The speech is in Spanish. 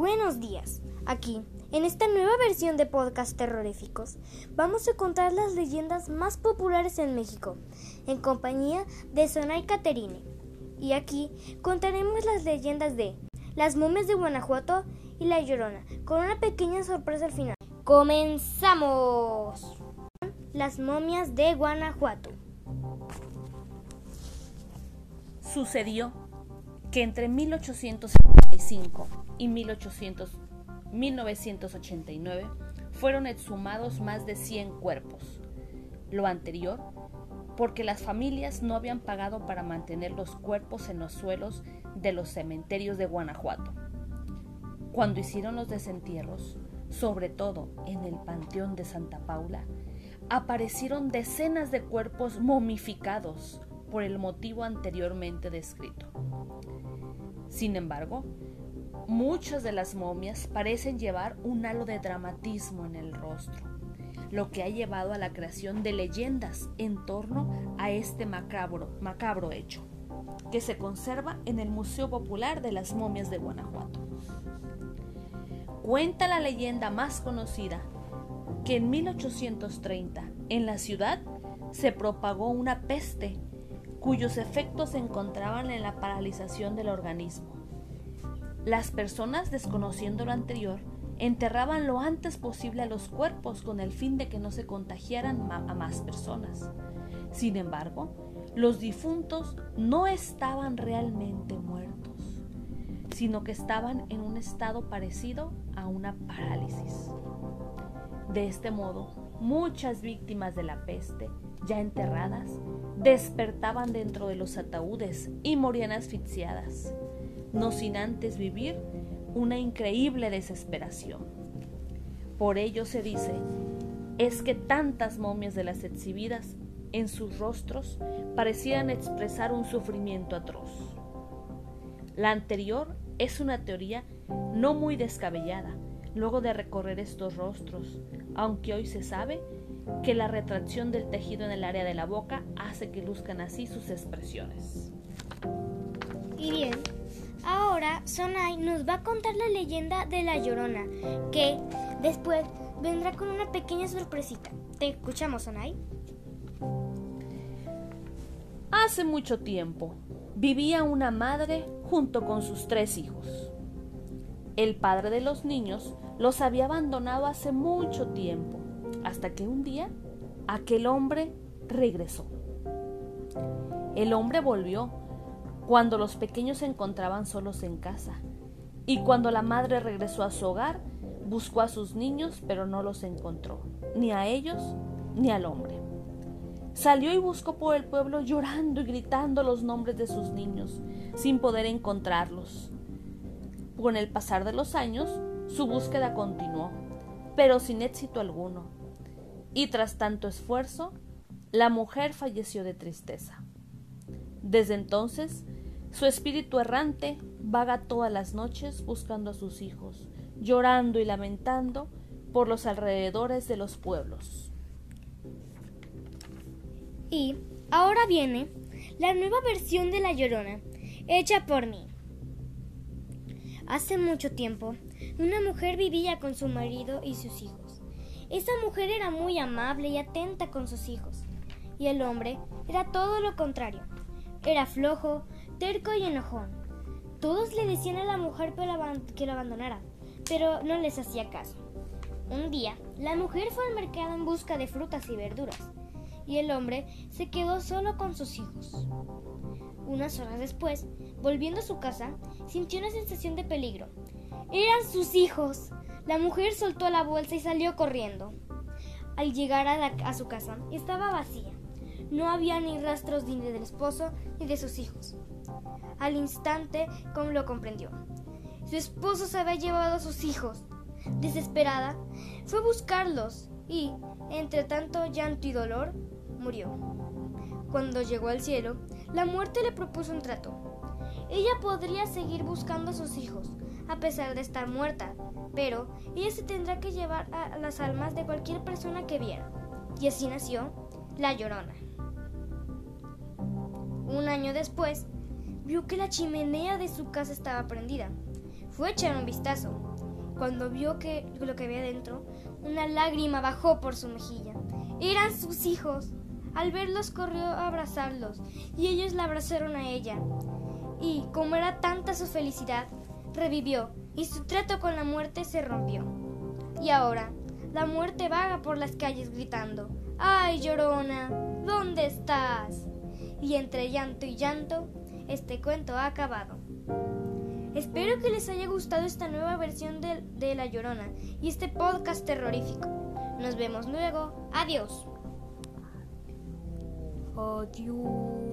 Buenos días. Aquí, en esta nueva versión de podcast terroríficos, vamos a contar las leyendas más populares en México, en compañía de Sonay Caterine. Y aquí contaremos las leyendas de las momias de Guanajuato y La Llorona, con una pequeña sorpresa al final. ¡Comenzamos! Las momias de Guanajuato. Sucedió que entre 1875 y 1989 fueron exhumados más de 100 cuerpos. Lo anterior porque las familias no habían pagado para mantener los cuerpos en los suelos de los cementerios de Guanajuato. Cuando hicieron los desentierros, sobre todo en el Panteón de Santa Paula, aparecieron decenas de cuerpos momificados por el motivo anteriormente descrito. Sin embargo, muchas de las momias parecen llevar un halo de dramatismo en el rostro, lo que ha llevado a la creación de leyendas en torno a este macabro, macabro hecho, que se conserva en el Museo Popular de las Momias de Guanajuato. Cuenta la leyenda más conocida que en 1830 en la ciudad se propagó una peste cuyos efectos se encontraban en la paralización del organismo. Las personas, desconociendo lo anterior, enterraban lo antes posible a los cuerpos con el fin de que no se contagiaran a más personas. Sin embargo, los difuntos no estaban realmente muertos, sino que estaban en un estado parecido a una parálisis. De este modo, muchas víctimas de la peste, ya enterradas, despertaban dentro de los ataúdes y morían asfixiadas, no sin antes vivir una increíble desesperación. Por ello se dice, es que tantas momias de las exhibidas en sus rostros parecían expresar un sufrimiento atroz. La anterior es una teoría no muy descabellada, luego de recorrer estos rostros, aunque hoy se sabe que la retracción del tejido en el área de la boca hace que luzcan así sus expresiones. Y bien, ahora Sonai nos va a contar la leyenda de la Llorona, que después vendrá con una pequeña sorpresita. ¿Te escuchamos, Sonai? Hace mucho tiempo vivía una madre junto con sus tres hijos. El padre de los niños los había abandonado hace mucho tiempo, hasta que un día aquel hombre regresó. El hombre volvió cuando los pequeños se encontraban solos en casa, y cuando la madre regresó a su hogar, buscó a sus niños, pero no los encontró, ni a ellos ni al hombre. Salió y buscó por el pueblo llorando y gritando los nombres de sus niños, sin poder encontrarlos. Con el pasar de los años, su búsqueda continuó, pero sin éxito alguno. Y tras tanto esfuerzo, la mujer falleció de tristeza. Desde entonces, su espíritu errante vaga todas las noches buscando a sus hijos, llorando y lamentando por los alrededores de los pueblos. Y ahora viene la nueva versión de La Llorona, hecha por mí. Hace mucho tiempo, una mujer vivía con su marido y sus hijos. Esa mujer era muy amable y atenta con sus hijos, y el hombre era todo lo contrario. Era flojo, terco y enojón. Todos le decían a la mujer que lo abandonara, pero no les hacía caso. Un día, la mujer fue al mercado en busca de frutas y verduras, y el hombre se quedó solo con sus hijos. Unas horas después, volviendo a su casa, sintió una sensación de peligro. Eran sus hijos. La mujer soltó la bolsa y salió corriendo. Al llegar a, su casa, estaba vacía. No había ni rastros ni del esposo ni de sus hijos. Al instante, como lo comprendió. Su esposo se había llevado a sus hijos. Desesperada, fue a buscarlos y, entre tanto llanto y dolor, murió. Cuando llegó al cielo, la muerte le propuso un trato. Ella podría seguir buscando a sus hijos, a pesar de estar muerta, pero ella se tendrá que llevar a las almas de cualquier persona que viera. Y así nació La Llorona. Un año después, vio que la chimenea de su casa estaba prendida. Fue a echar un vistazo Cuando vio que lo que había dentro, una lágrima bajó por su mejilla. Eran sus hijos. Al verlos corrió a abrazarlos y ellos la abrazaron a ella. Y, como era tanta su felicidad, revivió y su trato con la muerte se rompió. Y ahora, la muerte vaga por las calles gritando, ¡Ay, llorona! ¿Dónde estás? Y entre llanto y llanto, este cuento ha acabado. Espero que les haya gustado esta nueva versión de, de La Llorona y este podcast terrorífico. Nos vemos luego. Adiós. Adiós.